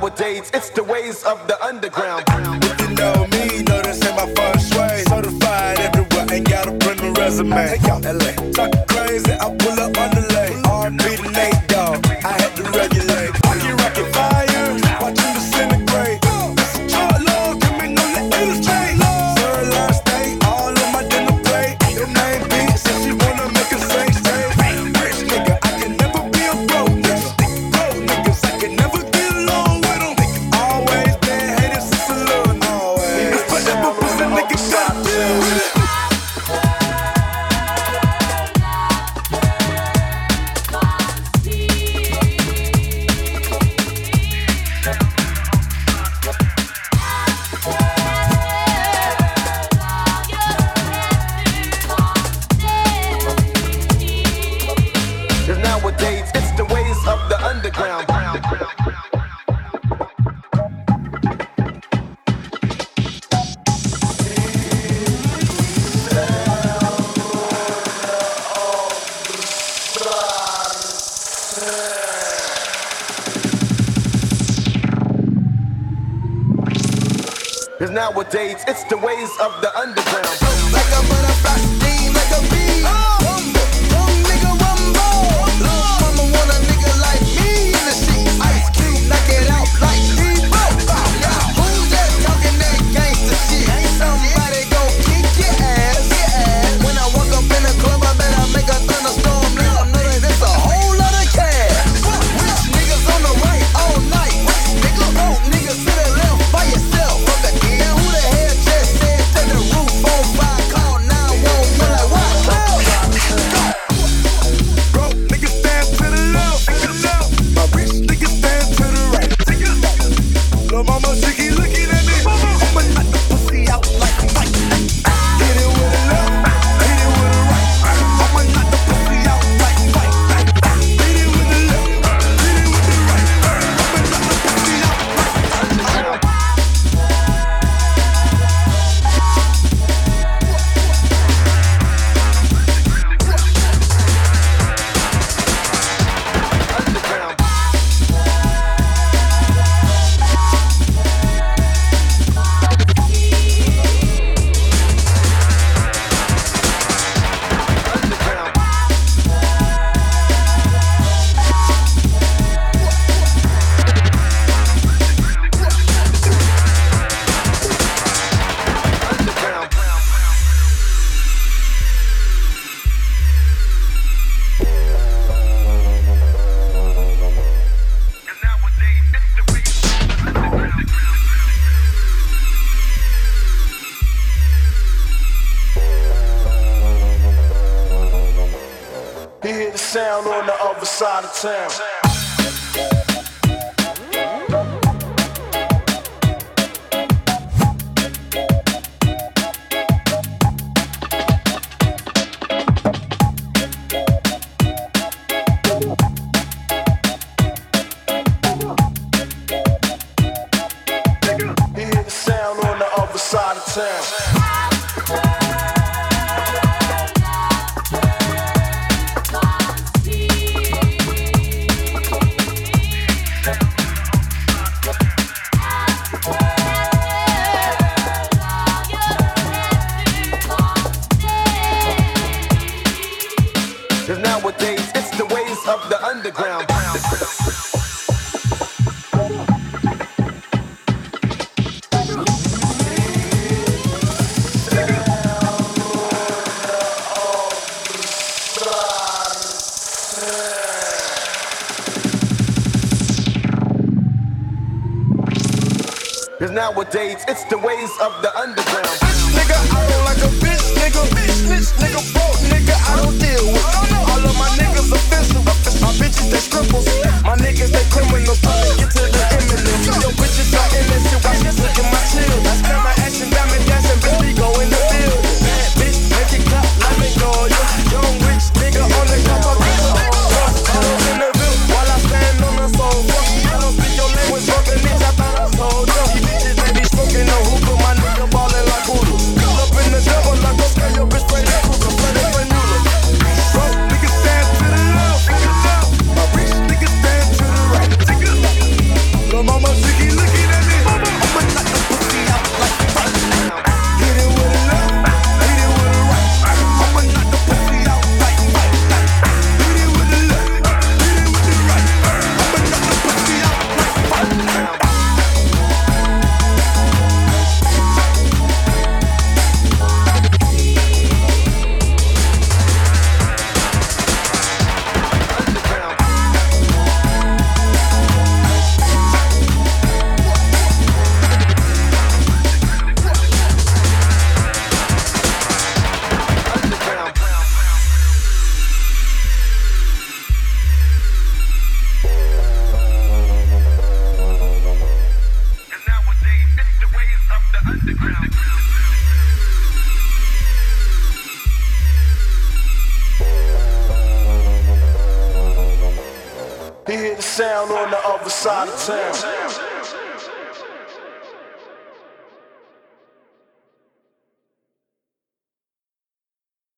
nowadays. It's the ways of the underground. If you know me, know this ain't my first way. Certified everywhere, ain't gotta print a resume. It's the ways of the underground. Cause nowadays it's the ways of the underground. Like a butterfly, like a bee. Oh! sound on the other side of town. Cause nowadays it's the ways of the underground. Cause nowadays it's the ways of the underground. Bitch nigga, I don't like a bitch nigga, bitch, bitch nigga, broke nigga. I don't deal with. All of my niggas official. My bitches, they scribbles. My niggas, they criminals. Trying to get to the imminent. Sound on the other side of town.